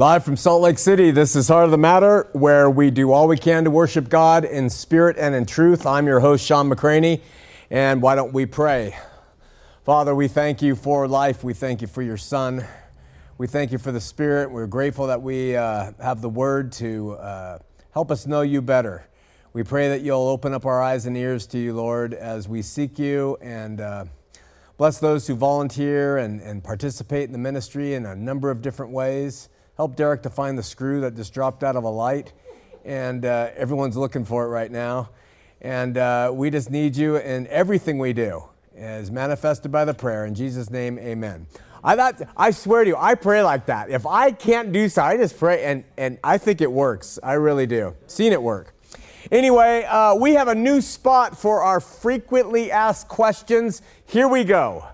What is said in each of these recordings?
Live from Salt Lake City, this is Heart of the Matter, where we do all we can to worship God in spirit and in truth. I'm your host, Shawn McCraney, and why don't we pray? Father, we thank you for life. We thank you for your Son. We thank you for the Spirit. We're grateful that we uh, have the Word to uh, help us know you better. We pray that you'll open up our eyes and ears to you, Lord, as we seek you and uh, bless those who volunteer and, and participate in the ministry in a number of different ways. Help Derek to find the screw that just dropped out of a light, and uh, everyone's looking for it right now. And uh, we just need you in everything we do, as manifested by the prayer. In Jesus' name, amen. I, thought, I swear to you, I pray like that. If I can't do so, I just pray, and, and I think it works. I really do. Seen it work. Anyway, uh, we have a new spot for our frequently asked questions. Here we go.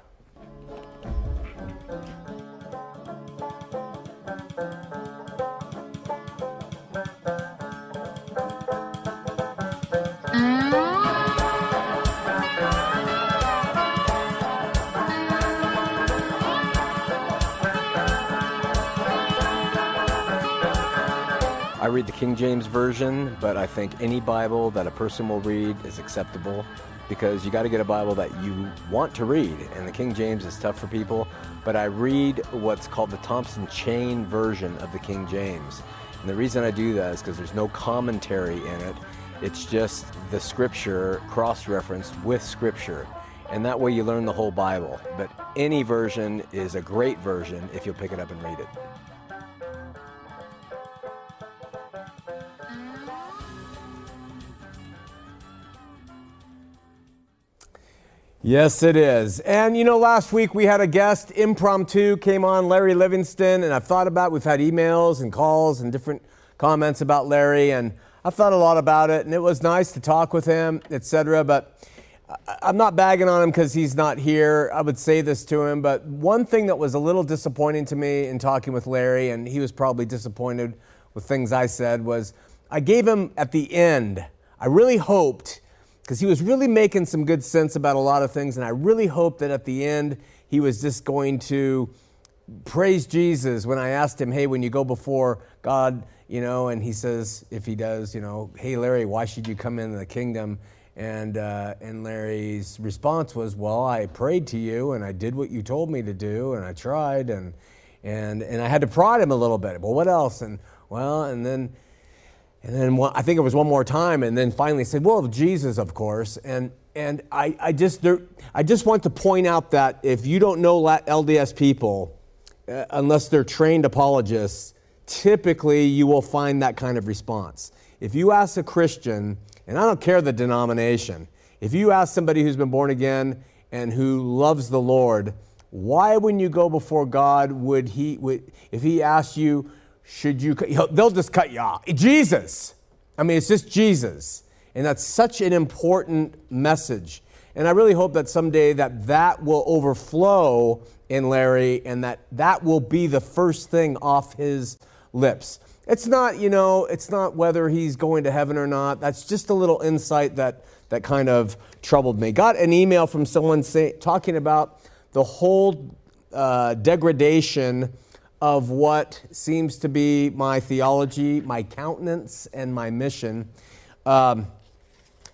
I read the King James Version, but I think any Bible that a person will read is acceptable because you got to get a Bible that you want to read. And the King James is tough for people, but I read what's called the Thompson Chain version of the King James. And the reason I do that is because there's no commentary in it. It's just the scripture cross referenced with scripture. And that way you learn the whole Bible. But any version is a great version if you'll pick it up and read it. Yes, it is. And you know, last week we had a guest, impromptu, came on, Larry Livingston, and I've thought about, we've had emails and calls and different comments about Larry, and I've thought a lot about it, and it was nice to talk with him, etc. But I'm not bagging on him because he's not here. I would say this to him, but one thing that was a little disappointing to me in talking with Larry, and he was probably disappointed with things I said, was I gave him at the end, I really hoped because he was really making some good sense about a lot of things. And I really hope that at the end, he was just going to praise Jesus when I asked him, hey, when you go before God, you know, and he says, if he does, you know, hey, Larry, why should you come into the kingdom? And, uh, and Larry's response was, well, I prayed to you and I did what you told me to do and I tried and, and, and I had to prod him a little bit. Well, what else? And well, and then and then one, I think it was one more time, and then finally said, "Well, Jesus, of course." And and I, I just there, I just want to point out that if you don't know LDS people, uh, unless they're trained apologists, typically you will find that kind of response. If you ask a Christian, and I don't care the denomination, if you ask somebody who's been born again and who loves the Lord, why, when you go before God, would He, would, if He asks you, should you, they'll just cut you off. Jesus. I mean, it's just Jesus. And that's such an important message. And I really hope that someday that that will overflow in Larry and that that will be the first thing off his lips. It's not, you know, it's not whether he's going to heaven or not. That's just a little insight that, that kind of troubled me. Got an email from someone say, talking about the whole uh, degradation of what seems to be my theology, my countenance, and my mission. Um,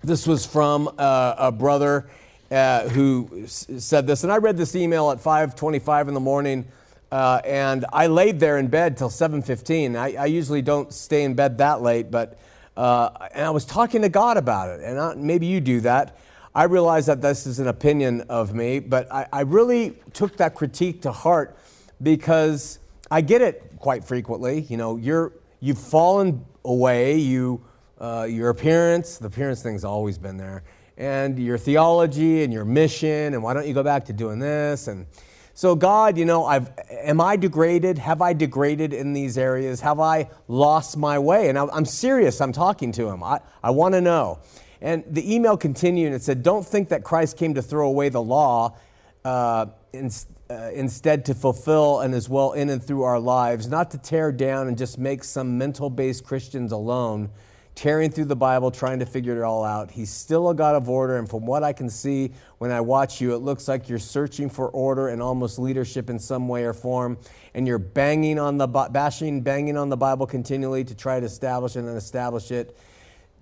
this was from uh, a brother uh, who s- said this, and I read this email at 5:25 in the morning, uh, and I laid there in bed till 7:15. I, I, usually don't stay in bed that late, but uh, and I was talking to God about it, and I, maybe you do that. I realize that this is an opinion of me, but I, I really took that critique to heart because I get it quite frequently. You know, you're you've fallen away. You uh, your appearance, the appearance thing's always been there, and your theology and your mission, and why don't you go back to doing this? And so, God, you know, I've am I degraded? Have I degraded in these areas? Have I lost my way? And I'm serious. I'm talking to him. I, I want to know. And the email continued and it said, Don't think that Christ came to throw away the law. Uh, uh, instead to fulfill and as well in and through our lives, not to tear down and just make some mental based Christians alone. tearing through the Bible, trying to figure it all out. He's still a God of order, and from what I can see when I watch you, it looks like you're searching for order and almost leadership in some way or form, and you're banging on the bashing, banging on the Bible continually to try to establish and establish it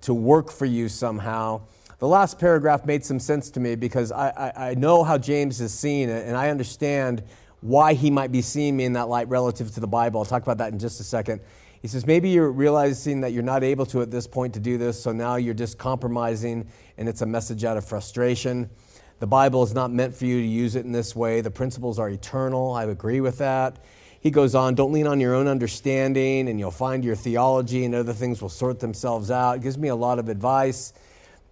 to work for you somehow. The last paragraph made some sense to me because I, I, I know how James is seeing it, and I understand why he might be seeing me in that light relative to the Bible. I'll talk about that in just a second. He says, maybe you're realizing that you're not able to at this point to do this, so now you're just compromising and it's a message out of frustration. The Bible is not meant for you to use it in this way. The principles are eternal. I agree with that. He goes on, don't lean on your own understanding and you'll find your theology and other things will sort themselves out. It gives me a lot of advice.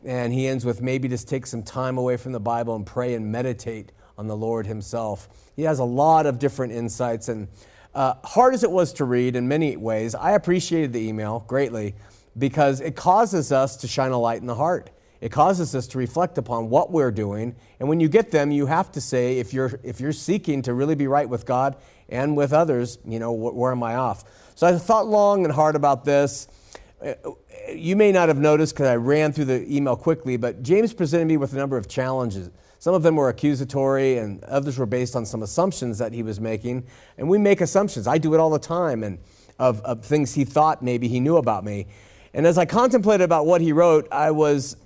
And he ends with maybe just take some time away from the Bible and pray and meditate on the Lord himself. He has a lot of different insights and uh, hard as it was to read in many ways, I appreciated the email greatly because it causes us to shine a light in the heart. It causes us to reflect upon what we're doing. And when you get them, you have to say, if you're, if you're seeking to really be right with God and with others, you know, where am I off? So I thought long and hard about this. You may not have noticed because I ran through the email quickly, but James presented me with a number of challenges. Some of them were accusatory, and others were based on some assumptions that he was making. And we make assumptions. I do it all the time, and of, of things he thought maybe he knew about me. And as I contemplated about what he wrote, I was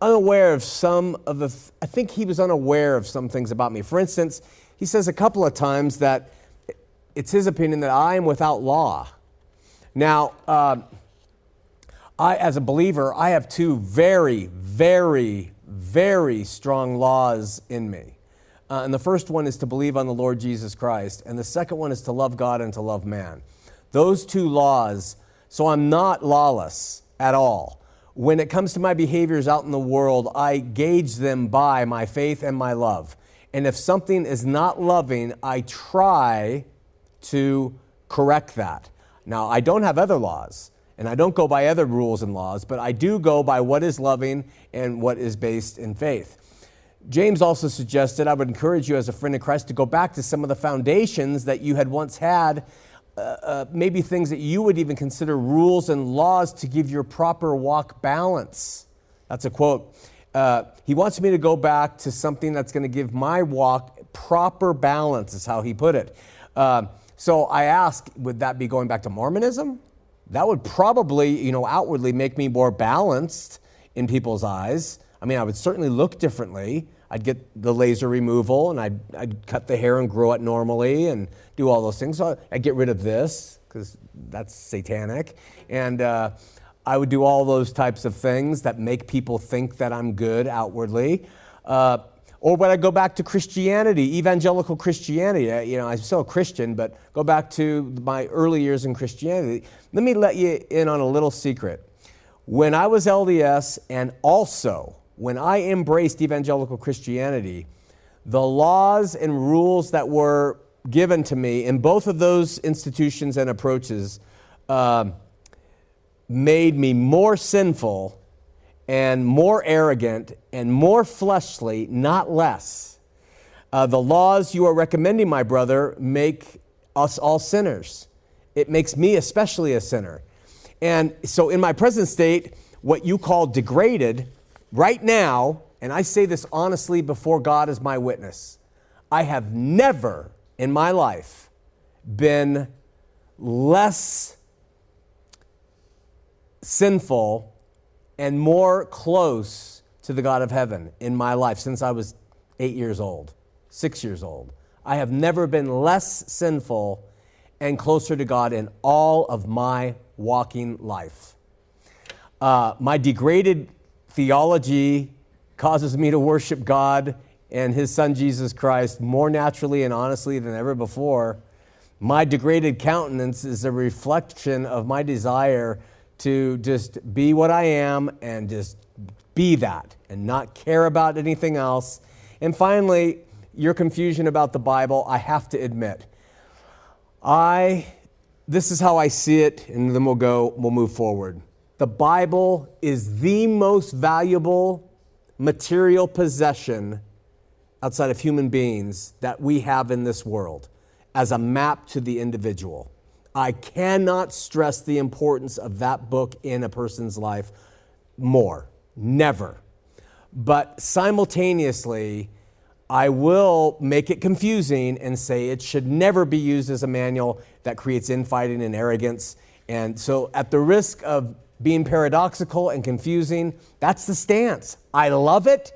unaware of some of the, I think he was unaware of some things about me. For instance, he says a couple of times that it's his opinion that I am without law. Now, uh, I, as a believer, I have two very, very very strong laws in me. Uh, and the first one is to believe on the Lord Jesus Christ, and the second one is to love God and to love man. Those two laws, so I'm not lawless at all. When it comes to my behaviors out in the world, I gauge them by my faith and my love. And if something is not loving, I try to correct that. Now, I don't have other laws. And I don't go by other rules and laws, but I do go by what is loving and what is based in faith. James also suggested I would encourage you as a friend of Christ to go back to some of the foundations that you had once had, uh, uh, maybe things that you would even consider rules and laws to give your proper walk balance. That's a quote. Uh, he wants me to go back to something that's going to give my walk proper balance, is how he put it. Uh, so I ask, would that be going back to Mormonism? That would probably, you know, outwardly make me more balanced in people's eyes. I mean, I would certainly look differently. I'd get the laser removal and I'd, I'd cut the hair and grow it normally and do all those things. So I'd get rid of this because that's satanic. And uh, I would do all those types of things that make people think that I'm good outwardly. Uh, or when I go back to Christianity, evangelical Christianity, you know, I'm still a Christian, but go back to my early years in Christianity. Let me let you in on a little secret. When I was LDS and also when I embraced evangelical Christianity, the laws and rules that were given to me in both of those institutions and approaches uh, made me more sinful and more arrogant and more fleshly, not less. Uh, the laws you are recommending, my brother, make us all sinners. It makes me especially a sinner. And so, in my present state, what you call degraded, right now, and I say this honestly before God as my witness, I have never in my life been less sinful and more close to the God of heaven in my life since I was eight years old, six years old. I have never been less sinful and closer to God in all of my walking life. Uh, my degraded theology causes me to worship God and His Son Jesus Christ more naturally and honestly than ever before. My degraded countenance is a reflection of my desire to just be what I am and just be that and not care about anything else. And finally, your confusion about the Bible, I have to admit. I this is how I see it and then we'll go we'll move forward. The Bible is the most valuable material possession outside of human beings that we have in this world as a map to the individual. I cannot stress the importance of that book in a person's life more. Never. But simultaneously, I will make it confusing and say it should never be used as a manual that creates infighting and arrogance. And so, at the risk of being paradoxical and confusing, that's the stance. I love it,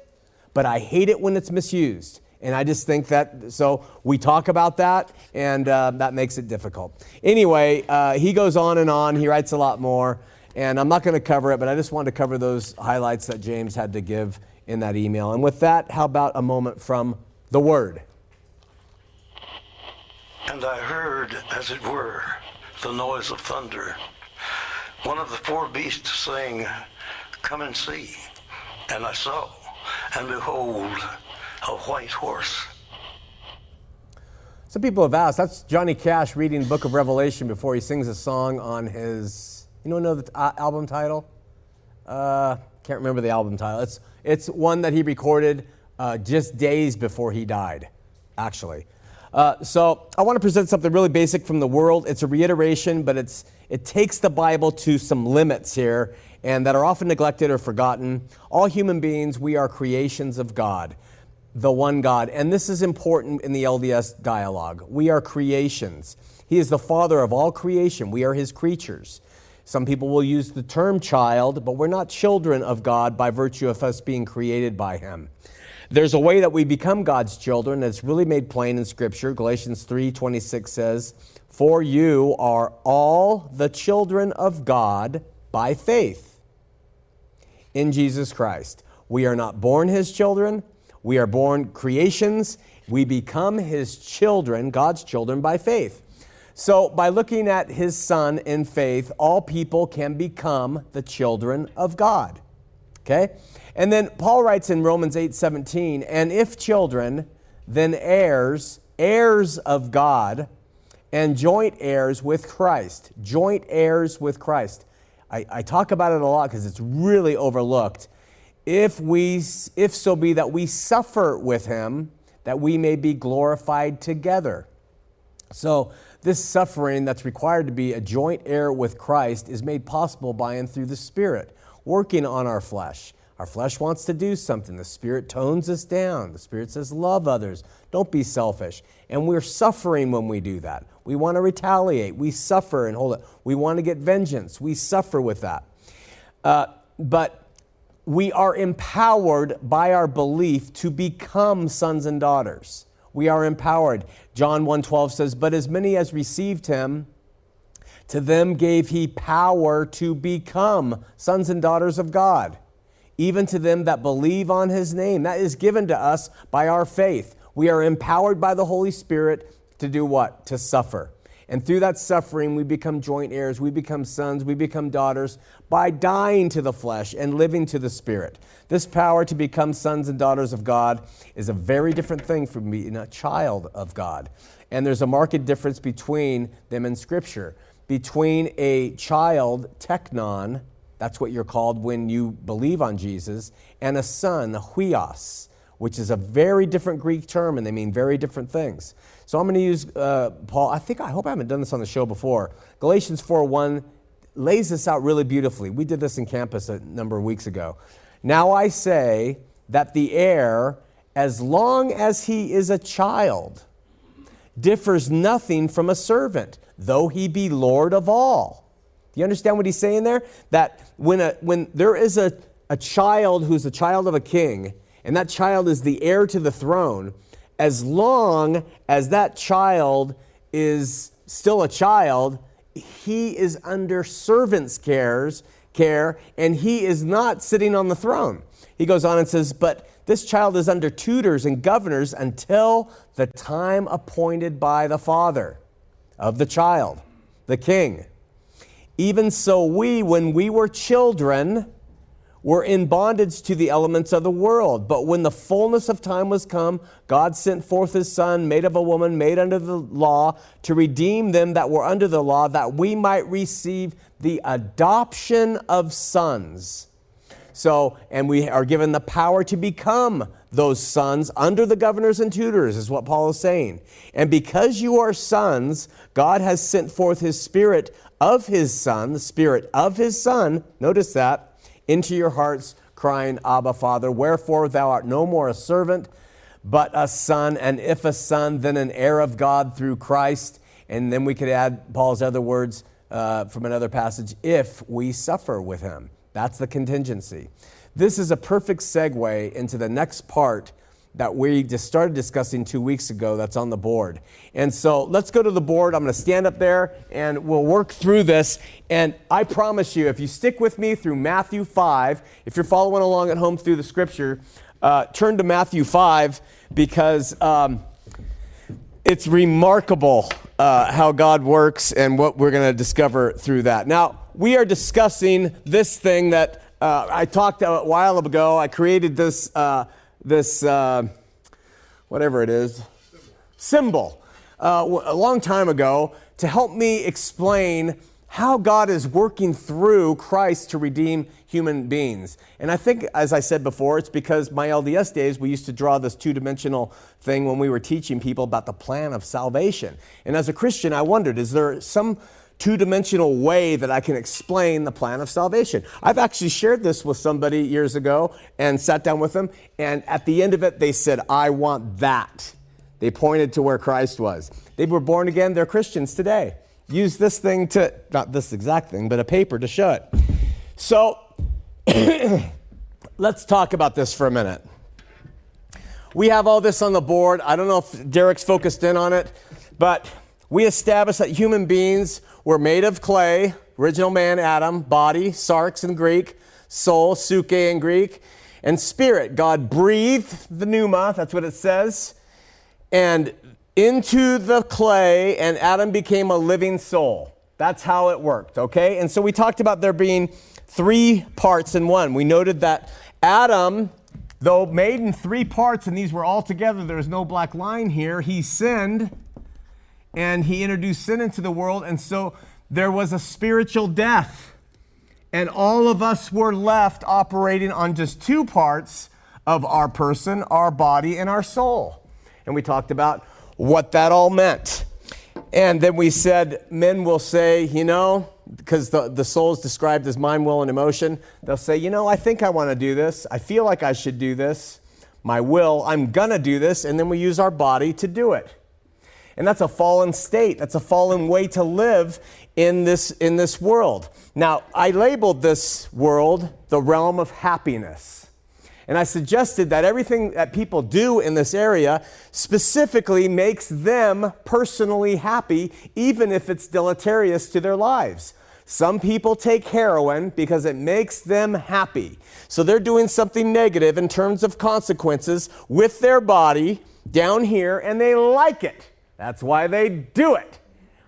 but I hate it when it's misused. And I just think that, so we talk about that, and uh, that makes it difficult. Anyway, uh, he goes on and on. He writes a lot more, and I'm not going to cover it, but I just wanted to cover those highlights that James had to give in that email. And with that, how about a moment from the Word? And I heard, as it were, the noise of thunder. One of the four beasts saying, Come and see. And I saw, and behold, a white horse. Some people have asked, that's Johnny Cash reading the book of Revelation before he sings a song on his, you don't know the uh, album title? Uh, can't remember the album title. It's, it's one that he recorded uh, just days before he died, actually. Uh, so I want to present something really basic from the world. It's a reiteration, but it's, it takes the Bible to some limits here and that are often neglected or forgotten. All human beings, we are creations of God the one God. And this is important in the LDS dialogue. We are creations. He is the father of all creation. We are his creatures. Some people will use the term child, but we're not children of God by virtue of us being created by him. There's a way that we become God's children that's really made plain in scripture. Galatians 3:26 says, "For you are all the children of God by faith in Jesus Christ." We are not born his children, we are born creations. We become his children, God's children, by faith. So, by looking at his son in faith, all people can become the children of God. Okay? And then Paul writes in Romans 8 17, and if children, then heirs, heirs of God, and joint heirs with Christ. Joint heirs with Christ. I, I talk about it a lot because it's really overlooked if we if so be that we suffer with him that we may be glorified together. So this suffering that's required to be a joint heir with Christ is made possible by and through the spirit working on our flesh. Our flesh wants to do something. The spirit tones us down. The spirit says love others. Don't be selfish. And we're suffering when we do that. We want to retaliate. We suffer and hold it. We want to get vengeance. We suffer with that. Uh, but we are empowered by our belief to become sons and daughters. We are empowered. John 1:12 says, "But as many as received him, to them gave he power to become sons and daughters of God, even to them that believe on his name." That is given to us by our faith. We are empowered by the Holy Spirit to do what? To suffer. And through that suffering, we become joint heirs, we become sons, we become daughters by dying to the flesh and living to the Spirit. This power to become sons and daughters of God is a very different thing from being a child of God. And there's a marked difference between them in Scripture. Between a child, teknon, that's what you're called when you believe on Jesus, and a son, huios, which is a very different Greek term, and they mean very different things. So I'm going to use uh, Paul. I think I hope I haven't done this on the show before. Galatians 4:1 lays this out really beautifully. We did this in campus a number of weeks ago. Now I say that the heir, as long as he is a child, differs nothing from a servant, though he be Lord of all. Do you understand what he's saying there? That when, a, when there is a, a child who's a child of a king, and that child is the heir to the throne, as long as that child is still a child, he is under servant's cares, care, and he is not sitting on the throne. He goes on and says, But this child is under tutors and governors until the time appointed by the father of the child, the king. Even so, we, when we were children, were in bondage to the elements of the world. But when the fullness of time was come, God sent forth his Son, made of a woman, made under the law, to redeem them that were under the law, that we might receive the adoption of sons. So, and we are given the power to become those sons under the governors and tutors, is what Paul is saying. And because you are sons, God has sent forth his spirit of his son, the spirit of his son, notice that, into your hearts, crying, Abba, Father. Wherefore thou art no more a servant, but a son, and if a son, then an heir of God through Christ. And then we could add Paul's other words uh, from another passage if we suffer with him. That's the contingency. This is a perfect segue into the next part that we just started discussing two weeks ago that's on the board. And so let's go to the board. I'm going to stand up there and we'll work through this. And I promise you, if you stick with me through Matthew 5, if you're following along at home through the scripture, uh, turn to Matthew 5 because um, it's remarkable uh, how God works and what we're going to discover through that. Now, we are discussing this thing that uh, I talked a while ago. I created this, uh, this uh, whatever it is, symbol, uh, a long time ago to help me explain how God is working through Christ to redeem human beings. And I think, as I said before, it's because my LDS days, we used to draw this two dimensional thing when we were teaching people about the plan of salvation. And as a Christian, I wondered, is there some two dimensional way that I can explain the plan of salvation? I've actually shared this with somebody years ago and sat down with them. And at the end of it, they said, I want that. They pointed to where Christ was. They were born again, they're Christians today use this thing to, not this exact thing, but a paper to show it. So let's talk about this for a minute. We have all this on the board. I don't know if Derek's focused in on it, but we established that human beings were made of clay, original man, Adam, body, sarx in Greek, soul, suke in Greek, and spirit. God breathed the pneuma, that's what it says, and into the clay, and Adam became a living soul. That's how it worked, okay? And so we talked about there being three parts in one. We noted that Adam, though made in three parts, and these were all together, there's no black line here, he sinned and he introduced sin into the world, and so there was a spiritual death. And all of us were left operating on just two parts of our person, our body, and our soul. And we talked about what that all meant. And then we said, men will say, you know, because the, the soul is described as mind, will, and emotion, they'll say, you know, I think I want to do this. I feel like I should do this. My will, I'm going to do this. And then we use our body to do it. And that's a fallen state. That's a fallen way to live in this, in this world. Now, I labeled this world the realm of happiness. And I suggested that everything that people do in this area specifically makes them personally happy, even if it's deleterious to their lives. Some people take heroin because it makes them happy. So they're doing something negative in terms of consequences with their body down here, and they like it. That's why they do it.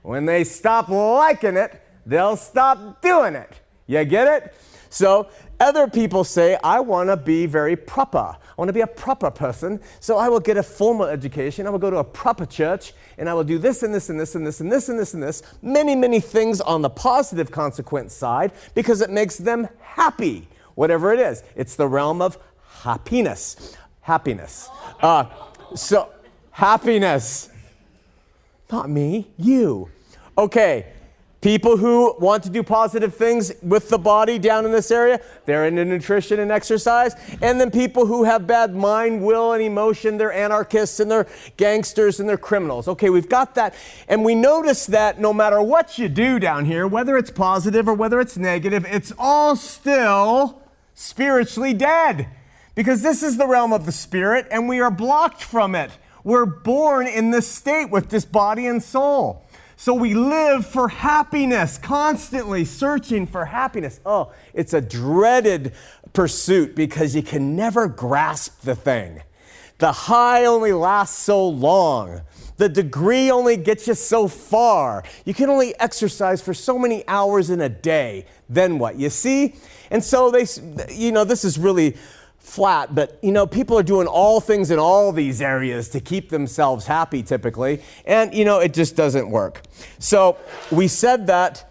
When they stop liking it, they'll stop doing it. You get it? So other people say, I want to be very proper. I want to be a proper person. So I will get a formal education. I will go to a proper church and I will do this and this and this and this and this and this and this. Many, many things on the positive consequence side because it makes them happy, whatever it is. It's the realm of happiness. Happiness. Uh, so, happiness. Not me, you. Okay, People who want to do positive things with the body down in this area, they're into nutrition and exercise. And then people who have bad mind, will, and emotion, they're anarchists and they're gangsters and they're criminals. Okay, we've got that. And we notice that no matter what you do down here, whether it's positive or whether it's negative, it's all still spiritually dead. Because this is the realm of the spirit and we are blocked from it. We're born in this state with this body and soul. So we live for happiness, constantly searching for happiness. Oh, it's a dreaded pursuit because you can never grasp the thing. The high only lasts so long. The degree only gets you so far. You can only exercise for so many hours in a day. Then what? You see? And so they, you know, this is really flat, but you know, people are doing all things in all these areas to keep themselves happy typically, and you know, it just doesn't work. So we said that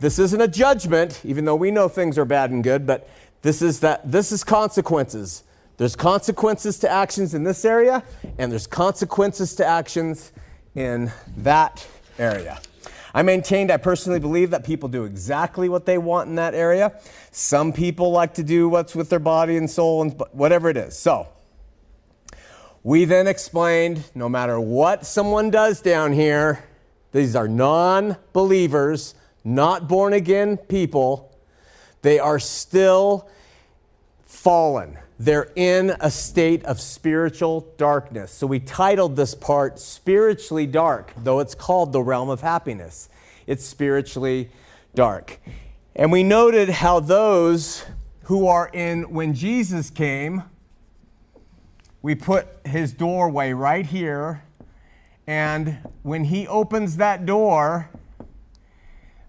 this isn't a judgment, even though we know things are bad and good, but this is that this is consequences. There's consequences to actions in this area, and there's consequences to actions in that area. I maintained, I personally believe that people do exactly what they want in that area. Some people like to do what's with their body and soul and whatever it is. So, we then explained no matter what someone does down here, these are non believers, not born again people, they are still fallen. They're in a state of spiritual darkness. So we titled this part Spiritually Dark, though it's called the realm of happiness. It's spiritually dark. And we noted how those who are in, when Jesus came, we put his doorway right here. And when he opens that door,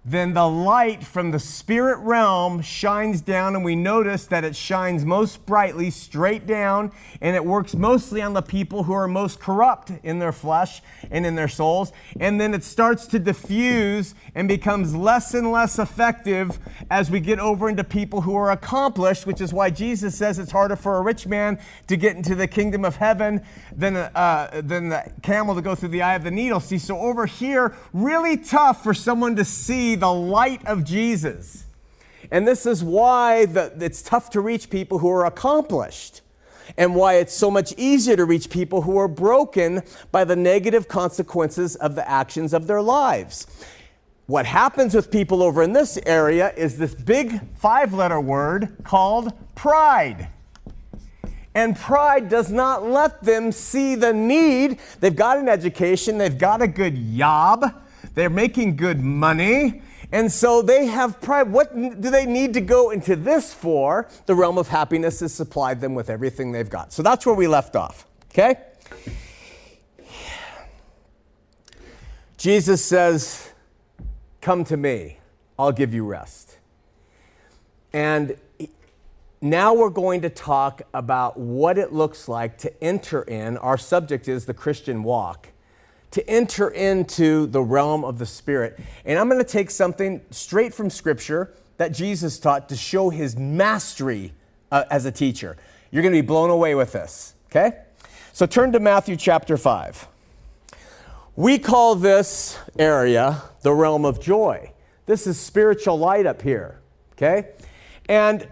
then the light from the spirit realm shines down, and we notice that it shines most brightly straight down, and it works mostly on the people who are most corrupt in their flesh and in their souls. And then it starts to diffuse and becomes less and less effective as we get over into people who are accomplished, which is why Jesus says it's harder for a rich man to get into the kingdom of heaven than, uh, than the camel to go through the eye of the needle. See, so over here, really tough for someone to see the light of Jesus. And this is why the, it's tough to reach people who are accomplished, and why it's so much easier to reach people who are broken by the negative consequences of the actions of their lives. What happens with people over in this area is this big five letter word called pride. And pride does not let them see the need. They've got an education, they've got a good job, they're making good money, and so they have pride. What do they need to go into this for? The realm of happiness has supplied them with everything they've got. So that's where we left off. Okay? Jesus says, Come to me, I'll give you rest. And now we're going to talk about what it looks like to enter in. Our subject is the Christian walk to enter into the realm of the Spirit. And I'm going to take something straight from Scripture that Jesus taught to show his mastery uh, as a teacher. You're going to be blown away with this, okay? So turn to Matthew chapter 5. We call this area the realm of joy. This is spiritual light up here, okay? And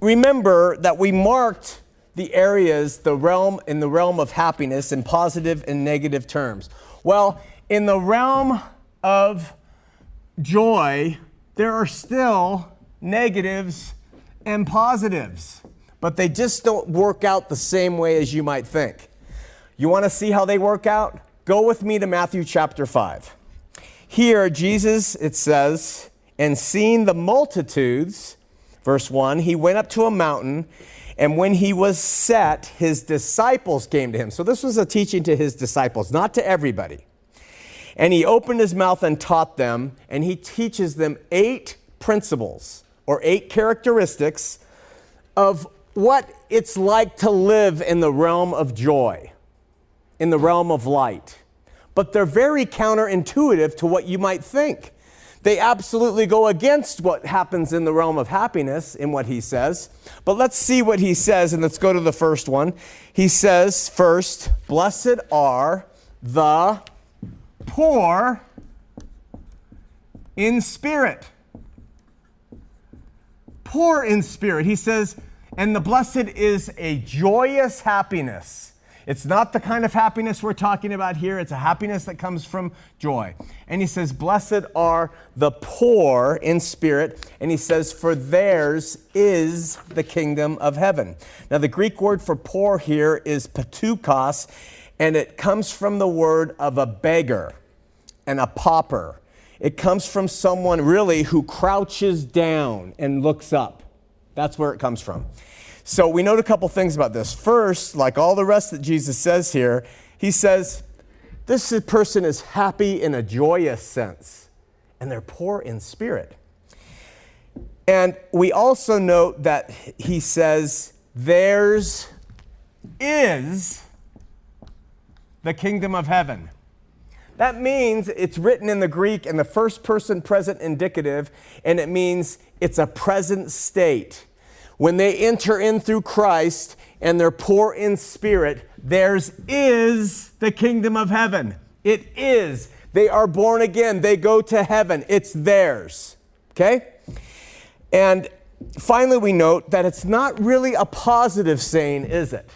remember that we marked the areas, the realm in the realm of happiness in positive and negative terms. Well, in the realm of joy, there are still negatives and positives, but they just don't work out the same way as you might think. You want to see how they work out? Go with me to Matthew chapter 5. Here, Jesus, it says, and seeing the multitudes, verse 1, he went up to a mountain and when he was set, his disciples came to him. So this was a teaching to his disciples, not to everybody. And he opened his mouth and taught them, and he teaches them eight principles or eight characteristics of what it's like to live in the realm of joy, in the realm of light. But they're very counterintuitive to what you might think. They absolutely go against what happens in the realm of happiness in what he says. But let's see what he says, and let's go to the first one. He says, first, blessed are the poor in spirit. Poor in spirit. He says, and the blessed is a joyous happiness it's not the kind of happiness we're talking about here. It's a happiness that comes from joy. And he says, Blessed are the poor in spirit. And he says, For theirs is the kingdom of heaven. Now, the Greek word for poor here is patukos, and it comes from the word of a beggar and a pauper. It comes from someone really who crouches down and looks up. That's where it comes from. So we note a couple things about this. First, like all the rest that Jesus says here, he says, This person is happy in a joyous sense, and they're poor in spirit. And we also note that he says, Theirs is the kingdom of heaven. That means it's written in the Greek in the first person present indicative, and it means it's a present state when they enter in through Christ and they're poor in spirit, theirs is the kingdom of heaven. It is. They are born again. They go to heaven. It's theirs. Okay? And finally, we note that it's not really a positive saying, is it?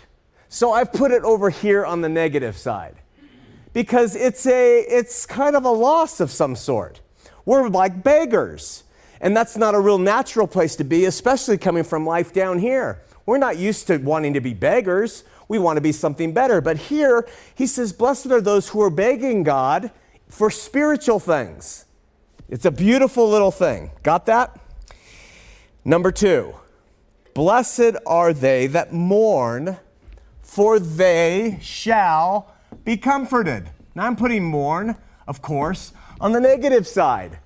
So I've put it over here on the negative side because it's a it's kind of a loss of some sort. We're like beggars. And that's not a real natural place to be, especially coming from life down here. We're not used to wanting to be beggars. We want to be something better. But here, he says, Blessed are those who are begging God for spiritual things. It's a beautiful little thing. Got that? Number two, blessed are they that mourn, for they shall be comforted. Now I'm putting mourn, of course, on the negative side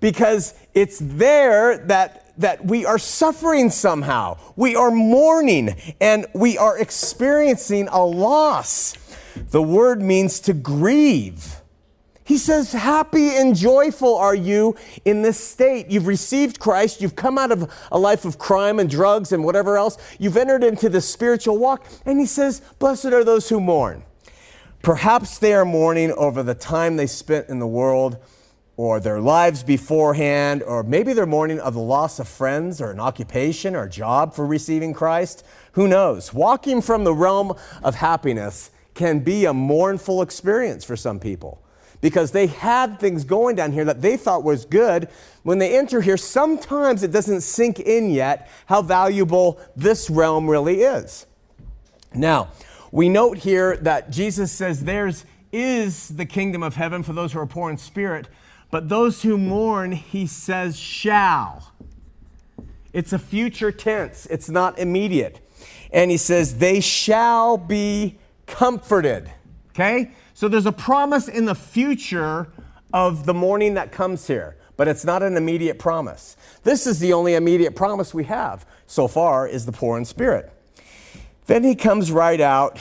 because it's there that that we are suffering somehow. We are mourning and we are experiencing a loss. The word means to grieve. He says, Happy and joyful are you in this state. You've received Christ. You've come out of a life of crime and drugs and whatever else. You've entered into the spiritual walk. And he says, Blessed are those who mourn. Perhaps they are mourning over the time they spent in the world or their lives beforehand, or maybe they're mourning of the loss of friends or an occupation or job for receiving Christ. Who knows? Walking from the realm of happiness can be a mournful experience for some people because they had things going down here that they thought was good. When they enter here, sometimes it doesn't sink in yet how valuable this realm really is. Now, we note here that Jesus says theirs is the kingdom of heaven for those who are poor in spirit. But those who mourn, he says, shall. It's a future tense, it's not immediate. And he says, they shall be comforted. Okay? So there's a promise in the future of the morning that comes here, but it's not an immediate promise. This is the only immediate promise we have so far is the poor in spirit. Then he comes right out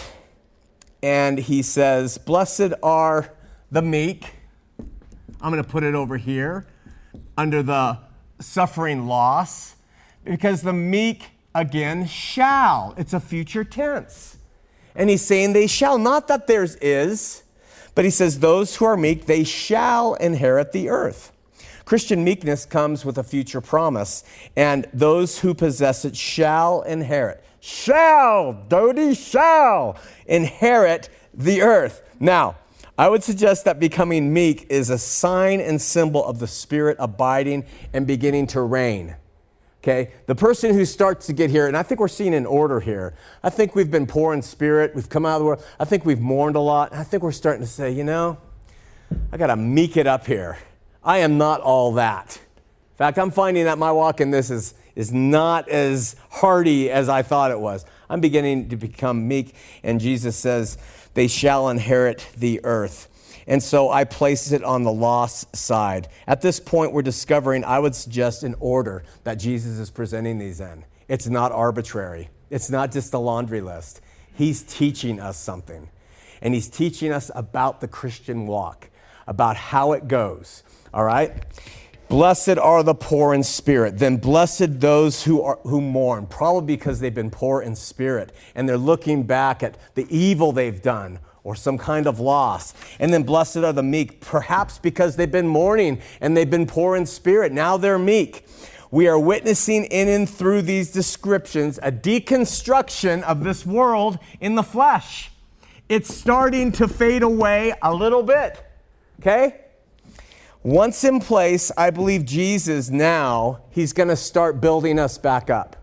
and he says, Blessed are the meek I'm going to put it over here under the suffering loss because the meek again shall. It's a future tense. And he's saying they shall, not that theirs is, but he says those who are meek, they shall inherit the earth. Christian meekness comes with a future promise, and those who possess it shall inherit. Shall, Dodie, shall inherit the earth. Now, I would suggest that becoming meek is a sign and symbol of the Spirit abiding and beginning to reign. Okay? The person who starts to get here, and I think we're seeing an order here. I think we've been poor in spirit. We've come out of the world. I think we've mourned a lot. I think we're starting to say, you know, I got to meek it up here. I am not all that. In fact, I'm finding that my walk in this is, is not as hearty as I thought it was. I'm beginning to become meek, and Jesus says, they shall inherit the earth. And so I place it on the loss side. At this point, we're discovering, I would suggest, an order that Jesus is presenting these in. It's not arbitrary, it's not just a laundry list. He's teaching us something. And he's teaching us about the Christian walk, about how it goes. All right? Blessed are the poor in spirit. Then blessed those who, are, who mourn, probably because they've been poor in spirit and they're looking back at the evil they've done or some kind of loss. And then blessed are the meek, perhaps because they've been mourning and they've been poor in spirit. Now they're meek. We are witnessing in and through these descriptions a deconstruction of this world in the flesh. It's starting to fade away a little bit. Okay? Once in place, I believe Jesus now, he's going to start building us back up.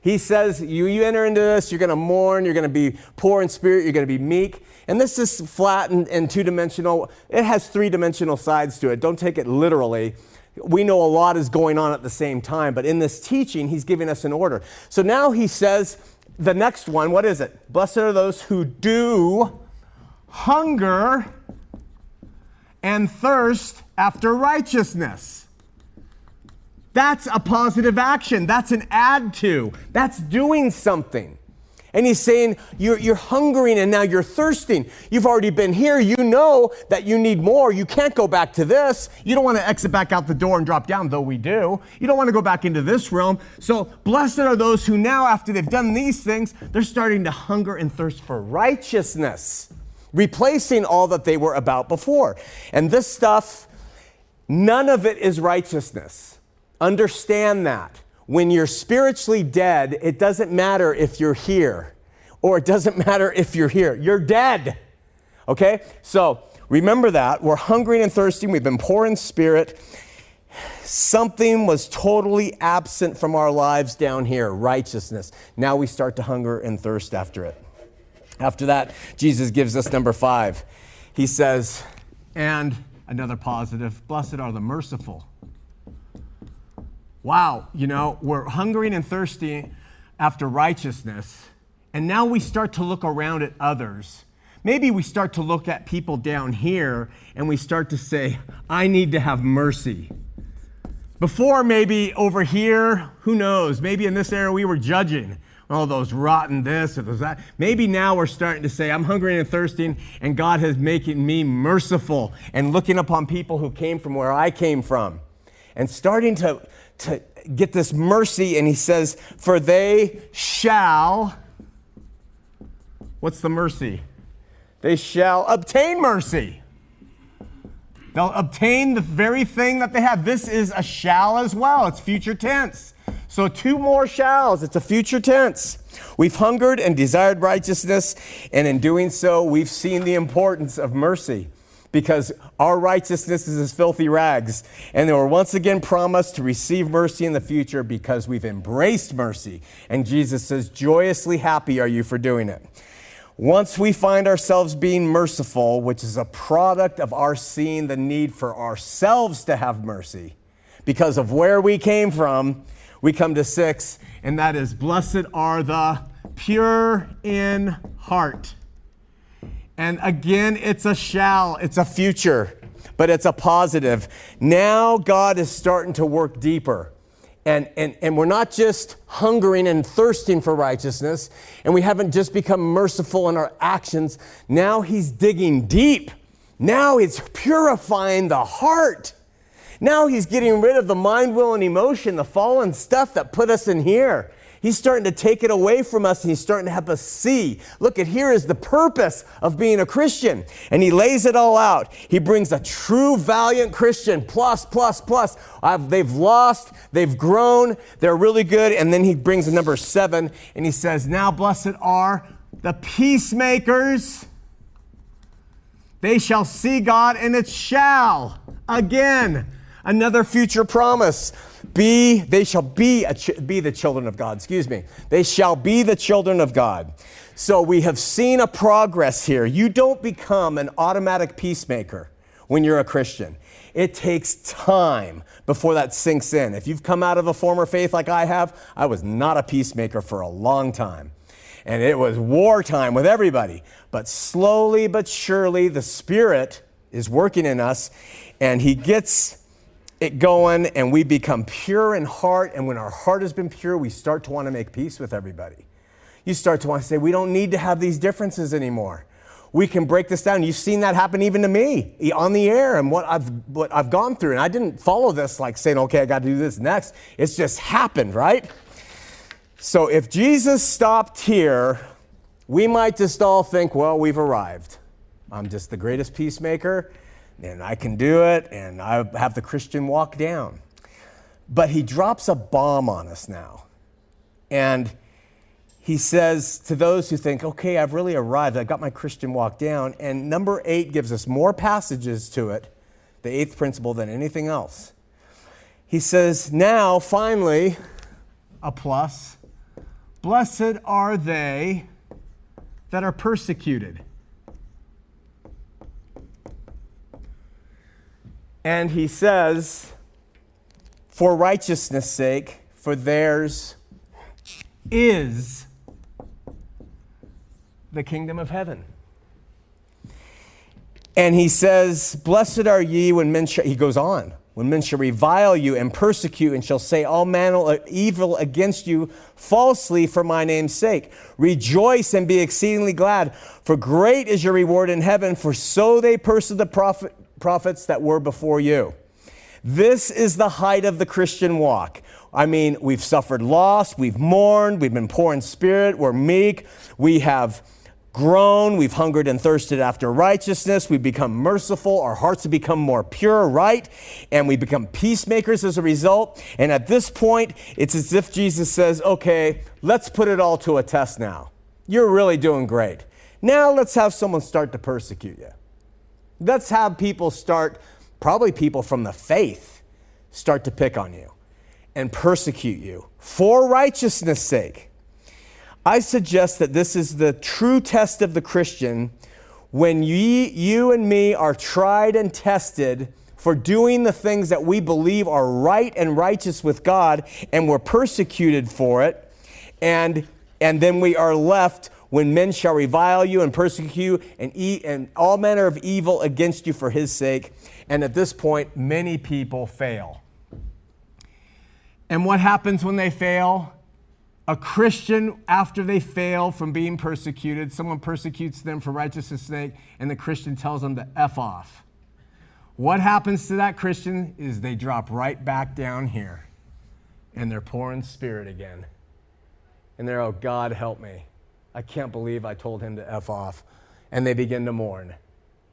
He says, you, you enter into this, you're going to mourn, you're going to be poor in spirit, you're going to be meek. And this is flat and, and two dimensional. It has three dimensional sides to it. Don't take it literally. We know a lot is going on at the same time, but in this teaching, he's giving us an order. So now he says, the next one, what is it? Blessed are those who do hunger and thirst after righteousness. That's a positive action. That's an add to. That's doing something. And he's saying, you're, you're hungering and now you're thirsting. You've already been here. You know that you need more. You can't go back to this. You don't want to exit back out the door and drop down, though we do. You don't want to go back into this realm. So, blessed are those who now, after they've done these things, they're starting to hunger and thirst for righteousness, replacing all that they were about before. And this stuff, none of it is righteousness. Understand that when you're spiritually dead, it doesn't matter if you're here or it doesn't matter if you're here. You're dead. Okay? So remember that. We're hungry and thirsty. We've been poor in spirit. Something was totally absent from our lives down here righteousness. Now we start to hunger and thirst after it. After that, Jesus gives us number five. He says, and another positive, blessed are the merciful wow, you know, we're hungering and thirsty after righteousness, and now we start to look around at others. Maybe we start to look at people down here and we start to say, I need to have mercy. Before, maybe over here, who knows? Maybe in this area we were judging. Oh, those rotten this or those that. Maybe now we're starting to say, I'm hungry and thirsting, and God has making me merciful and looking upon people who came from where I came from. And starting to to get this mercy, and he says, For they shall, what's the mercy? They shall obtain mercy. They'll obtain the very thing that they have. This is a shall as well, it's future tense. So, two more shalls, it's a future tense. We've hungered and desired righteousness, and in doing so, we've seen the importance of mercy because our righteousness is as filthy rags. And they were once again promised to receive mercy in the future because we've embraced mercy. And Jesus says, Joyously happy are you for doing it. Once we find ourselves being merciful, which is a product of our seeing the need for ourselves to have mercy, because of where we came from, we come to six, and that is blessed are the pure in heart and again, it's a shall, it's a future, but it's a positive. Now God is starting to work deeper. And, and, and we're not just hungering and thirsting for righteousness, and we haven't just become merciful in our actions. Now He's digging deep. Now He's purifying the heart. Now He's getting rid of the mind, will, and emotion, the fallen stuff that put us in here. He's starting to take it away from us and he's starting to help us see. Look at here is the purpose of being a Christian. And he lays it all out. He brings a true valiant Christian plus, plus, plus. I've, they've lost, they've grown, they're really good. And then he brings the number seven and he says, Now blessed are the peacemakers. They shall see God and it shall. Again, another future promise. Be, they shall be, ch- be the children of God, excuse me. They shall be the children of God. So we have seen a progress here. You don't become an automatic peacemaker when you're a Christian. It takes time before that sinks in. If you've come out of a former faith like I have, I was not a peacemaker for a long time. And it was wartime with everybody. But slowly but surely, the Spirit is working in us, and He gets it going and we become pure in heart. And when our heart has been pure, we start to want to make peace with everybody. You start to want to say, we don't need to have these differences anymore. We can break this down. You've seen that happen even to me on the air and what I've, what I've gone through. And I didn't follow this like saying, okay, I got to do this next. It's just happened, right? So if Jesus stopped here, we might just all think, well, we've arrived. I'm just the greatest peacemaker and I can do it, and I have the Christian walk down. But he drops a bomb on us now. And he says to those who think, okay, I've really arrived, I've got my Christian walk down. And number eight gives us more passages to it, the eighth principle, than anything else. He says, now, finally, a plus, blessed are they that are persecuted And he says, for righteousness' sake, for theirs is the kingdom of heaven. And he says, Blessed are ye when men, sh-, he goes on. when men shall revile you and persecute and shall say all manner of evil against you falsely for my name's sake. Rejoice and be exceedingly glad, for great is your reward in heaven, for so they persecuted the prophet, prophets that were before you. This is the height of the Christian walk. I mean, we've suffered loss, we've mourned, we've been poor in spirit, we're meek, we have grown, we've hungered and thirsted after righteousness, we've become merciful, our hearts have become more pure, right? And we become peacemakers as a result. And at this point, it's as if Jesus says, okay, let's put it all to a test now. You're really doing great. Now let's have someone start to persecute you. Let's have people start, probably people from the faith, start to pick on you and persecute you for righteousness' sake. I suggest that this is the true test of the Christian when ye, you and me are tried and tested for doing the things that we believe are right and righteous with God, and we're persecuted for it, and, and then we are left when men shall revile you and persecute you and eat and all manner of evil against you for his sake. And at this point, many people fail. And what happens when they fail? a Christian, after they fail from being persecuted, someone persecutes them for righteousness' sake, and the Christian tells them to F off. What happens to that Christian is they drop right back down here and they're poor in spirit again. And they're, oh, God, help me. I can't believe I told him to F off. And they begin to mourn.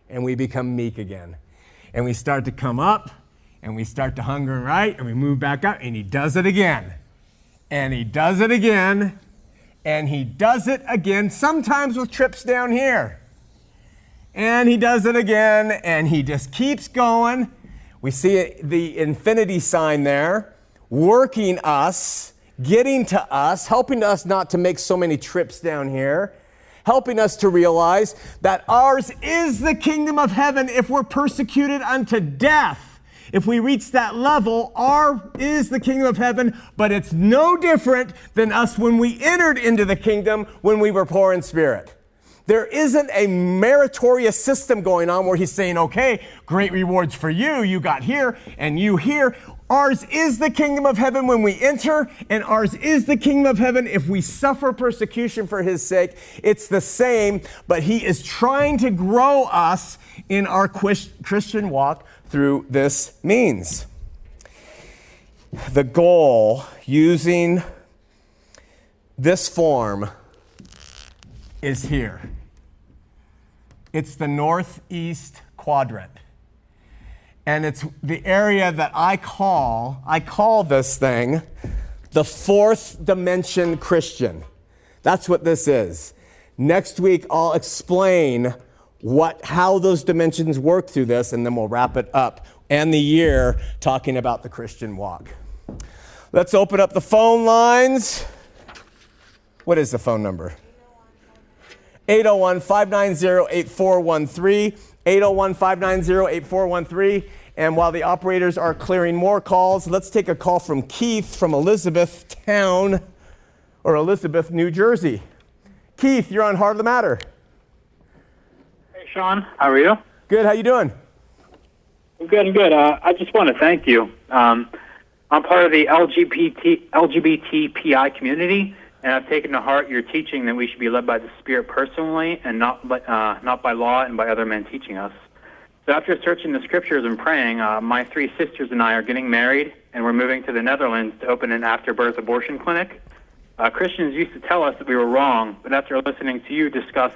And we become meek again. And we start to come up and we start to hunger and right and we move back up and he does it again and he does it again, and he does it again, sometimes with trips down here. And he does it again, and he just keeps going. We see the infinity sign there, working us, getting to us, helping us not to make so many trips down here, helping us to realize that ours is the kingdom of heaven if we're persecuted unto death. If we reach that level, our is the kingdom of heaven, but it's no different than us when we entered into the kingdom when we were poor in spirit. There isn't a meritorious system going on where he's saying, okay, great rewards for you, you got here, and you here. Ours is the kingdom of heaven when we enter, and ours is the kingdom of heaven if we suffer persecution for his sake. It's the same, but he is trying to grow us in our Christian walk through this means. The goal using this form is here. It's the northeast quadrant. And it's the area that I call, I call this thing the fourth dimension Christian. That's what this is. Next week, I'll explain what, how those dimensions work through this, and then we'll wrap it up and the year talking about the Christian walk. Let's open up the phone lines. What is the phone number? 801 590 8413. 801 590 8413. And while the operators are clearing more calls, let's take a call from Keith from Elizabethtown or Elizabeth, New Jersey. Keith, you're on Heart of the Matter. Hey, Shawn. How are you? Good. How you doing? I'm good. I'm good. Uh, I just want to thank you. Um, I'm part of the LGBT LGBTPI community, and I've taken to heart your teaching that we should be led by the Spirit personally, and not by, uh, not by law and by other men teaching us. So after searching the scriptures and praying, uh, my three sisters and I are getting married, and we're moving to the Netherlands to open an after-birth abortion clinic. Uh, Christians used to tell us that we were wrong, but after listening to you discuss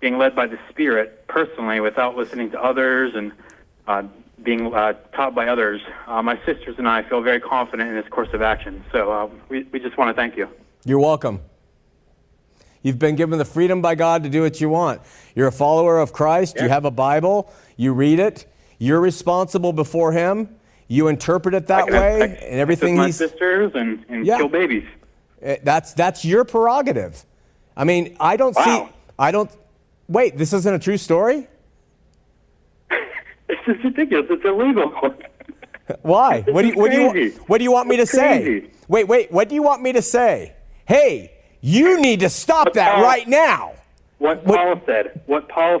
being led by the Spirit personally without listening to others and uh, being uh, taught by others. Uh, my sisters and I feel very confident in this course of action. So uh, we, we just want to thank you. You're welcome. You've been given the freedom by God to do what you want. You're a follower of Christ. Yeah. You have a Bible. You read it. You're responsible before Him. You interpret it that way, I, and everything. My sisters and, and yeah. kill babies. Eh, that's that's your prerogative. I mean, I don't wow. see. I don't. Wait, this isn't a true story? this is ridiculous. It's illegal. Why? What do you what do you what do you want me to say? Wait, wait. What do you want me to say? Hey, you need to stop what that Paul, right now. What Paul said. What Paul.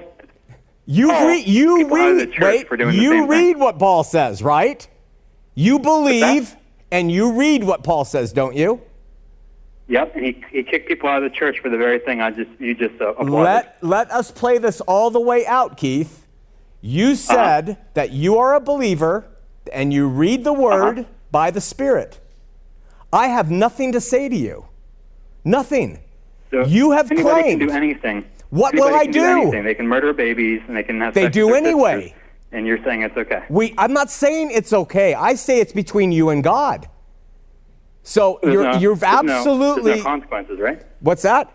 You Paul, read. You read. Wait. you read what Paul says, right? You believe and you read what Paul says, don't you? Yep, and he, he kicked people out of the church for the very thing I just you just uh, applauded. Let let us play this all the way out, Keith. You said uh-huh. that you are a believer and you read the word uh-huh. by the Spirit. I have nothing to say to you. Nothing. So you have anybody claimed. can do anything. What anybody will I do? do? Anything. They can murder babies and they can have. They do anyway. and you're saying it's okay. We. I'm not saying it's okay. I say it's between you and God. So you're, no, you've absolutely. No, there's no consequences, right? What's that?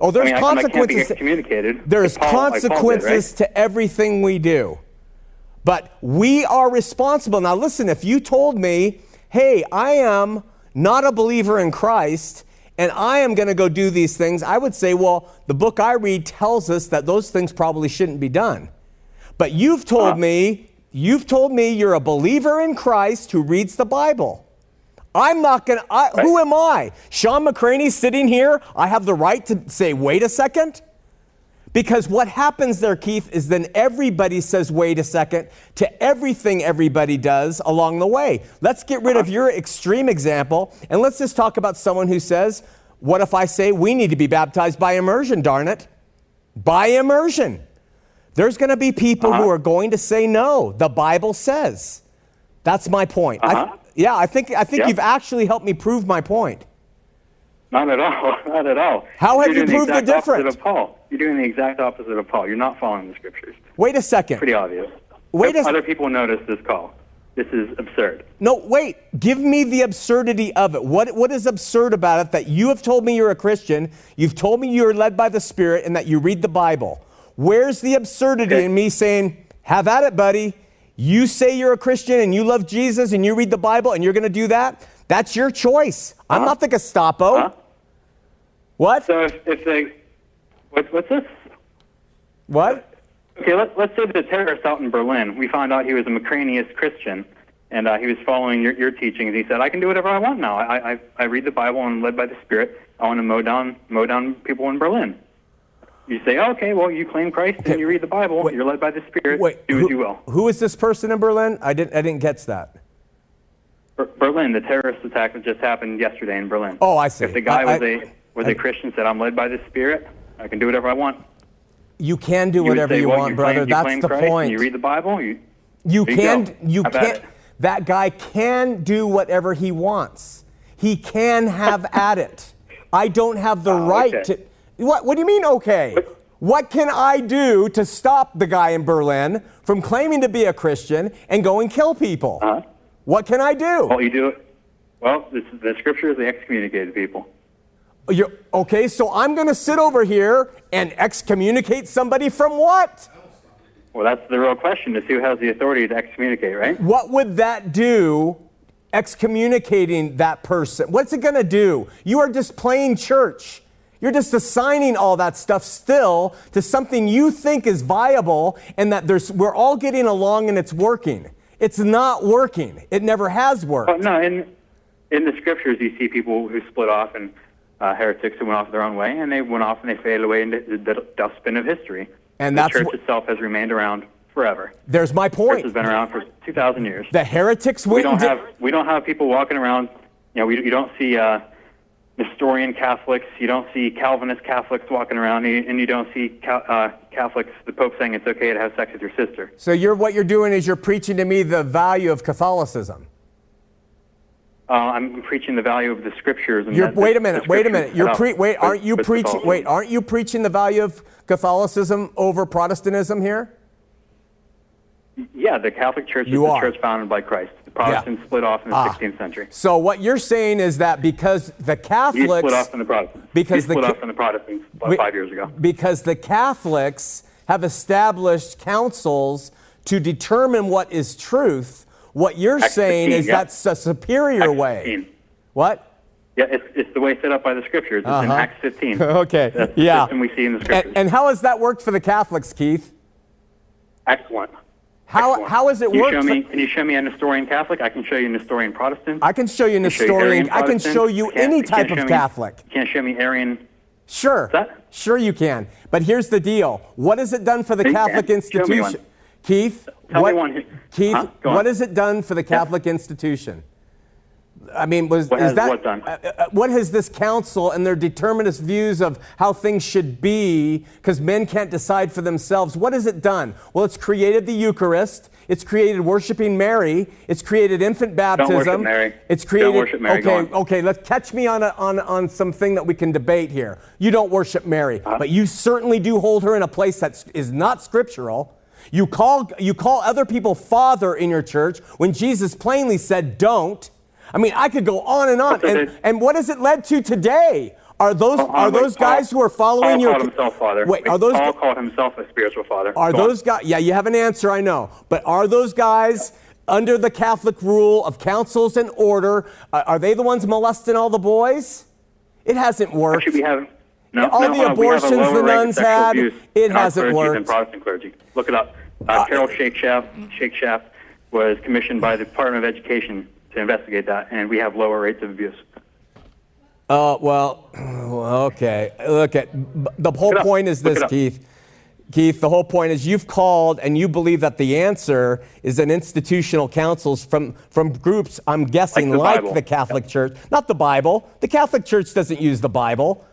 Oh, there's I mean, consequences. Communicated. There's Paul, consequences did, right? to everything we do. But we are responsible. Now, listen, if you told me, hey, I am not a believer in Christ and I am going to go do these things, I would say, well, the book I read tells us that those things probably shouldn't be done. But you've told uh me, you've told me you're a believer in Christ who reads the Bible. I'm not going to, who am I? Shawn McCraney sitting here, I have the right to say, wait a second? Because what happens there, Keith, is then everybody says, wait a second, to everything everybody does along the way. Let's get rid of your extreme example and let's just talk about someone who says, what if I say we need to be baptized by immersion, darn it? By immersion. There's going to be people uh-huh. who are going to say no. The Bible says. That's my point. Uh-huh. I, yeah, I think, I think yep. you've actually helped me prove my point. Not at all. Not at all. How have You're you proved the, difference? Paul. You're doing the exact opposite of Paul. You're not following the scriptures. Wait a second. Pretty obvious. Wait a Other people notice this call. This is absurd. No, wait. Give me the absurdity of it. What, what is absurd about it that you have told me you're a Christian, you've told me you're led by the Spirit, and that you read the Bible? Where's the absurdity okay. in me saying, have at it, buddy? You say you're a Christian and you love Jesus and you read the Bible and you're going to do that? That's your choice. I'm uh-huh. not the Gestapo. Huh? What? So if, if they, what, what's this? What? Okay, let, let's say the terrorist out in Berlin, we found out he was a Macranius Christian, and uh, he was following your, your teachings. He said, I can do whatever I want now. I, I, I read the Bible and led by the Spirit. I want to mow down, mow down people in Berlin. You say, okay, well, you claim Christ and you read the Bible. Wait, you're led by the Spirit. Wait, do who, as you will. Who is this person in Berlin? I didn't, I didn't catch that. Berlin, the terrorist attack that just happened yesterday in Berlin. Oh, I see. If the guy I, was a was I, a Christian, said, "I'm led by the Spirit. I can do whatever I want." You can do you whatever say, you well, want, you brother. Claim, That's the Christ point. you read the Bible. You you can you, can that guy can do whatever he wants. He can have at it. I don't have the uh, right okay. to. What What do you mean? Okay. But, what can I do to stop the guy in Berlin from claiming to be a Christian and go and kill people? Uh-huh. What can I do? Well, you do it. Well, this, the scripture is the excommunicated people. You're, okay, so I'm going to sit over here and excommunicate somebody from what? Well, that's the real question: is who has the authority to excommunicate, right? What would that do? Excommunicating that person. What's it going to do? You are just playing church. You're just assigning all that stuff still to something you think is viable and that there's, we're all getting along and it's working. It's not working. It never has worked. Oh, no, in, in the scriptures, you see people who split off and uh, heretics who went off their own way, and they went off and they faded away into the dustbin of history. And the church wh- itself has remained around forever. There's my point. The church has been around for 2,000 years. The heretics we don't have we don't have people walking around. You know, we you don't see. Uh, Nestorian Catholics, you don't see Calvinist Catholics walking around, and you don't see uh, Catholics, the Pope saying it's okay to have sex with your sister. So you're what you're doing is you're preaching to me the value of Catholicism. Uh, I'm preaching the value of the scriptures. And that, wait a minute. Wait a minute. You're pre- wait. Aren't you preaching? Wait. Aren't you preaching the value of Catholicism over Protestantism here? Yeah, the Catholic Church you is are. the church founded by Christ. The Protestants yeah. split off in the ah. 16th century. So what you're saying is that because the Catholics you split off from the Protestants. Because you split the, off from the Protestants we, five years ago. Because the Catholics have established councils to determine what is truth. What you're Acts saying 15, is yeah. that's a superior Acts way. 15. What? Yeah, it's, it's the way set up by the scriptures. It's uh-huh. in Acts 15. okay. That's yeah. And we see in the scriptures. And, and, how has that worked for the Catholics, Keith? Excellent. How, Excellent. how has it can you worked? Show me, can you show me a Nestorian Catholic? I can show you a Nestorian Protestant. I can show you a Nestorian. I can show you any type of Catholic. You can't show me Arian. Sure. Sure you can. But here's the deal. What has it done for the Catholic institution? Keith, Tell what, one. Keith, Huh? What has it done for the Catholic institution? I mean, was What is has that what done? uh, uh, what has this council and their determinist views of how things should be, because men can't decide for themselves? What has it done? Well, it's created the Eucharist. It's created worshiping Mary. It's created infant baptism. Don't worship Mary. It's Don't created. worship Mary. Okay, okay. Let's catch me on a, on on something that we can debate here. You don't worship Mary, Uh-huh. but you certainly do hold her in a place that is not scriptural. You call you call other people father in your church when Jesus plainly said don't. I mean, I could go on and on. And, and what has it led to today? Are those are wait, those Paul- guys who are following Paul your called himself father. Wait, are those Paul called himself a spiritual father. are Go on. those guys? Yeah, you have an answer, I know. But are those guys under the Catholic rule of councils and order? Uh, are they the ones molesting all the boys? It hasn't worked. Actually, we have no, All no, the uh, we have a abortions the nuns had, it hasn't worked. Protestant clergy. Look it up. Uh, Carol Shakeshaft, Shake Shaft was commissioned by the Department of Education to investigate that, and we have lower rates of abuse. Oh, well, okay. Look at the whole point is this. Keith. Keith, the whole point is you've called and you believe that the answer is in institutional councils from, from groups, I'm guessing, Like the like the Catholic Church. Not the Bible. The Catholic Church doesn't use the Bible.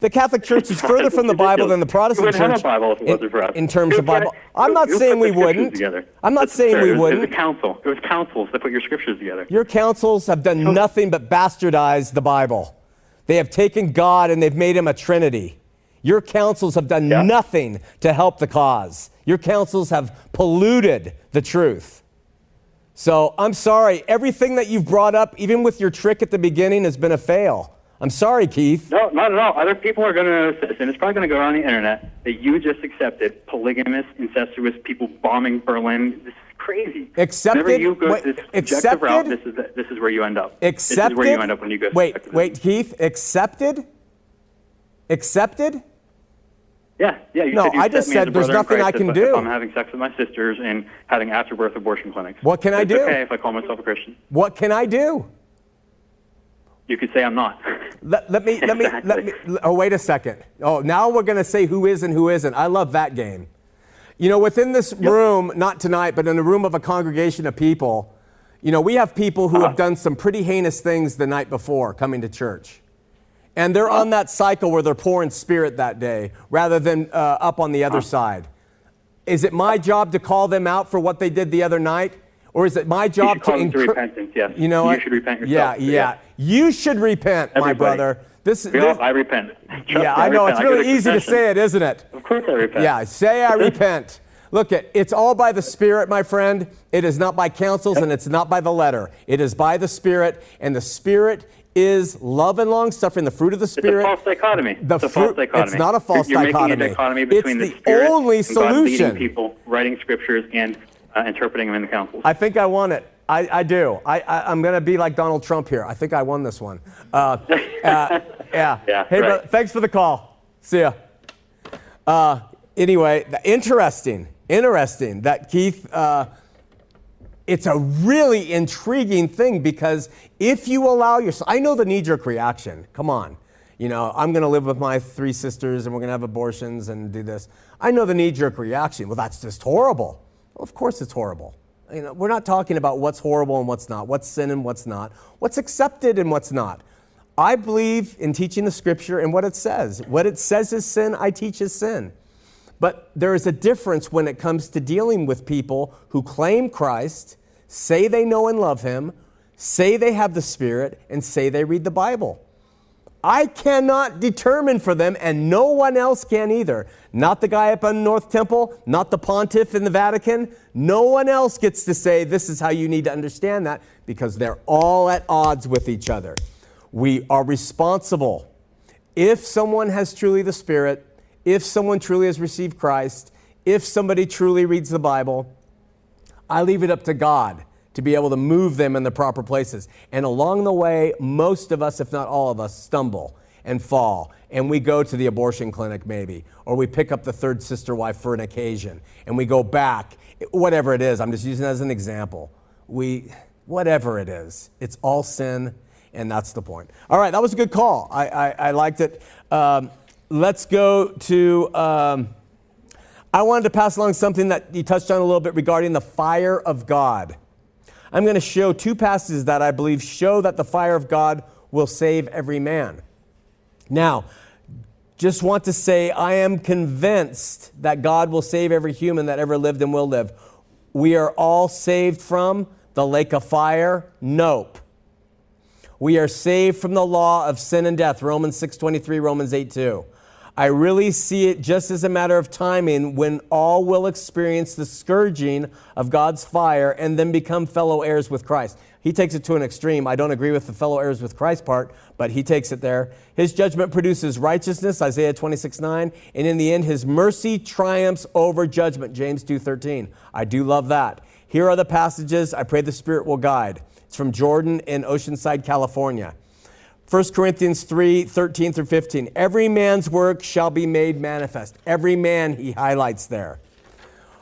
The Catholic Church is further from the Bible than the Protestant Church. have a Bible if it in- wasn't for us. in terms of Bible. I'm not saying we wouldn't. Together? I'm not saying we was, It wouldn't. was council. It was councils that put your scriptures together. Your councils have done nothing but bastardize the Bible. They have taken God and they've made him a trinity. Your councils have done Yeah. nothing to help the cause. Your councils have polluted the truth. So I'm sorry, everything that you've brought up, even with your trick at the beginning, has been a fail. I'm sorry, Keith. No, not at all. Other people are going to notice this, and it's probably going to go around the internet that you just accepted polygamous, incestuous people bombing Berlin. This is crazy. Accepted? Whenever you go Wait, this accepted? route, this is the, this is where you end up. Accepted? This is where you end up when you go. Wait, wait, Keith. Accepted? Accepted? Yeah, yeah. You No, said you I just said there's nothing I can do. I'm having sex with my sisters and having after-birth abortion clinics. What can I It's do? okay if I call myself a Christian. What can I do? You could say I'm not. Let, let me, let me, let me, oh, wait a second. Oh, now we're going to say who is and who isn't. I love that game. You know, within this room, not tonight, but in the room of a congregation of people, you know, we have people who have done some pretty heinous things the night before coming to church. And they're on that cycle where they're poor in spirit that day rather than uh, up on the other side. Is it my job to call them out for what they did the other night? Or is it my job to them to repentance, yes. You know You what? should repent Yeah, yourself, yeah. yeah. You should repent, my brother. This, this all- I repent. Trust yeah, me, I know. repent. It's really easy to say it, isn't it? Of course I repent. Yeah, say I repent. Look, it, it's all by the Spirit, my friend. It is not by councils and it's not by the letter. It is by the Spirit, and the Spirit is love and long suffering, the fruit of the Spirit. It's a false dichotomy. The it's a false dichotomy. it's not a false you're, you're making a dichotomy It's between the the Spirit only and God leading people writing scriptures and uh, interpreting them in the councils. I think I won it. I, I do. I, I, I'm going to be like Donald Trump here. I think I won this one. Uh, uh, yeah. Yeah, Hey, right. brother, thanks for the call. See ya. Uh, anyway, interesting. Interesting that Keith. Uh, it's a really intriguing thing because if you allow yourself, I know the knee jerk reaction. Come on. You know, I'm going to live with my three sisters and we're going to have abortions and do this. I know the knee jerk reaction. Well, that's just horrible. Well, of course it's horrible. You know, we're not talking about what's horrible and what's not, what's sin and what's not, what's accepted and what's not. I believe in teaching the scripture and what it says. What it says is sin, I teach is sin. But there is a difference when it comes to dealing with people who claim Christ, say they know and love Him, say they have the Spirit, and say they read the Bible. I cannot determine for them, and no one else can either. Not the guy up on North Temple, not the pontiff in the Vatican. No one else gets to say this is how you need to understand that because they're all at odds with each other. We are responsible. If someone has truly the Spirit, if someone truly has received Christ, if somebody truly reads the Bible, I leave it up to God to be able to move them in the proper places. And along the way, most of us, if not all of us, stumble and fall. And we go to the abortion clinic, maybe, or we pick up the third sister wife for an occasion, and we go back, whatever it is. I'm just using as an example. We, whatever it is, it's all sin, and that's the point. All right, that was a good call. I, I, I liked it. Um, let's go to. Um, I wanted to pass along something that you touched on a little bit regarding the fire of God. I'm going to show two passages that I believe show that the fire of God will save every man. Now, just want to say I am convinced that God will save every human that ever lived and will live. We are all saved from the lake of fire? Nope. We are saved from the law of sin and death, Romans 6:23, Romans 8:2. I really see it just as a matter of timing when all will experience the scourging of God's fire and then become fellow heirs with Christ. He takes it to an extreme. I don't agree with the fellow heirs with Christ part, but he takes it there. His judgment produces righteousness, Isaiah 26, 9, and in the end, his mercy triumphs over judgment, James 2:13. I do love that. Here are the passages I pray the Spirit will guide. It's from Jordan in Oceanside, California. 1 Corinthians 3 13 through 15. Every man's work shall be made manifest. Every man, he highlights there.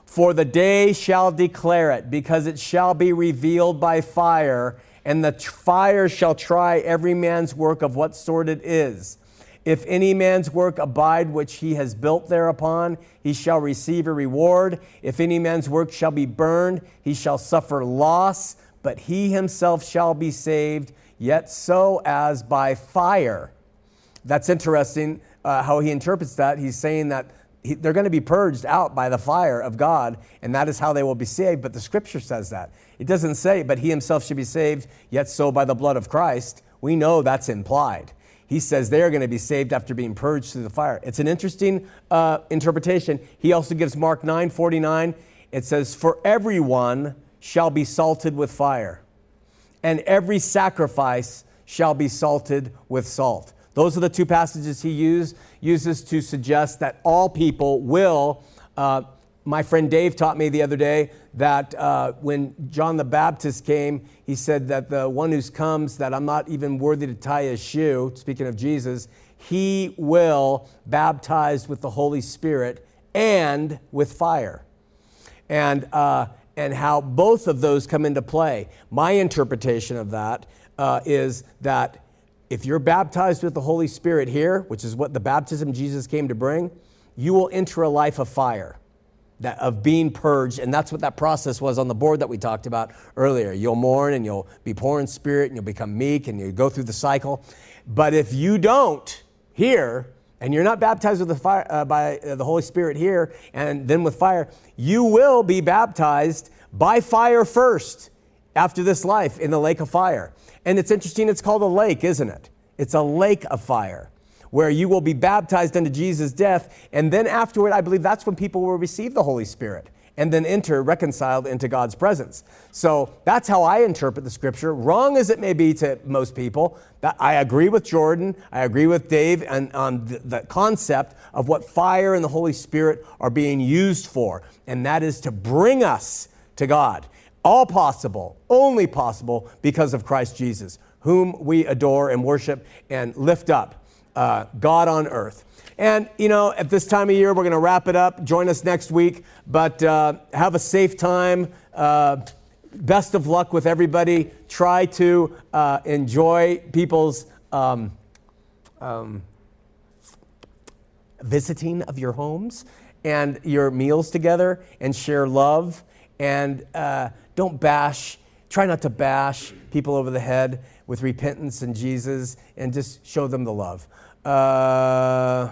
For the day shall declare it, because it shall be revealed by fire, and the fire shall try every man's work of what sort it is. If any man's work abide which he has built thereupon, he shall receive a reward. If any man's work shall be burned, he shall suffer loss, but he himself shall be saved yet so as by fire. That's interesting uh, how he interprets that. He's saying that he, they're going to be purged out by the fire of God, and that is how they will be saved. But the scripture says that. It doesn't say, but he himself should be saved, yet so by the blood of Christ. We know that's implied. He says they are going to be saved after being purged through the fire. It's an interesting uh, interpretation. He also gives Mark 9 49. It says, For everyone shall be salted with fire and every sacrifice shall be salted with salt. Those are the two passages he use, uses to suggest that all people will. Uh, my friend Dave taught me the other day that uh, when John the Baptist came, he said that the one who comes, that I'm not even worthy to tie his shoe, speaking of Jesus, he will baptize with the Holy Spirit and with fire. And uh, and how both of those come into play. My interpretation of that uh, is that if you're baptized with the Holy Spirit here, which is what the baptism Jesus came to bring, you will enter a life of fire. That, of being purged, and that's what that process was on the board that we talked about earlier. You'll mourn and you'll be poor in spirit and you'll become meek and you go through the cycle. But if you don't here, and you're not baptized with the fire, uh, by uh, the Holy Spirit here and then with fire, you will be baptized by fire first after this life in the lake of fire. And it's interesting, it's called a lake, isn't it? It's a lake of fire where you will be baptized unto Jesus' death. And then afterward, I believe that's when people will receive the Holy Spirit and then enter reconciled into God's presence. So that's how I interpret the scripture. Wrong as it may be to most people, that I agree with Jordan, I agree with Dave and on the, the concept of what fire and the Holy Spirit are being used for, and that is to bring us to God. All possible, only possible because of Christ Jesus, whom we adore and worship and lift up, uh, God on earth. And, you know, at this time of year, we're going to wrap it up. Join us next week, but uh, have a safe time. Uh, best of luck with everybody. Try to uh, enjoy people's um, um, visiting of your homes and your meals together and share love. And uh, don't bash, try not to bash people over the head with repentance and Jesus and just show them the love. Uh,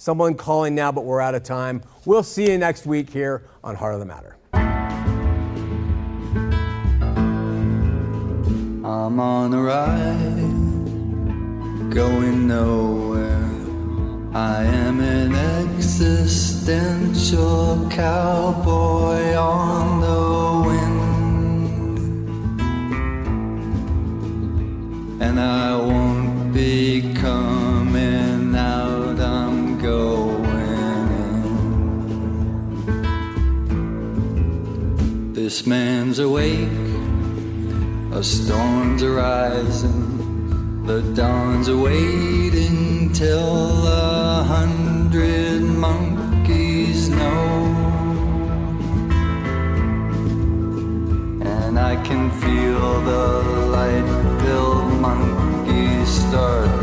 someone calling now, but we're out of time. We'll see you next week here on Heart of the Matter. I'm on a ride, going nowhere. I am an existential cowboy on the wind, and I won't be This man's awake, a storm's arising. The dawn's awaiting till a hundred monkeys know. And I can feel the light filled monkeys start